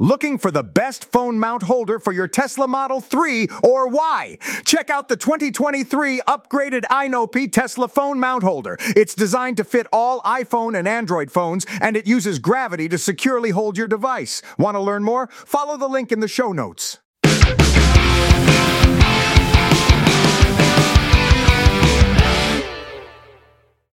Looking for the best phone mount holder for your Tesla Model 3 or Y? Check out the 2023 upgraded AINOPE Tesla phone mount holder. It's designed to fit all iPhone and Android phones, and it uses gravity to securely hold your device. Want to learn more? Follow the link in the show notes.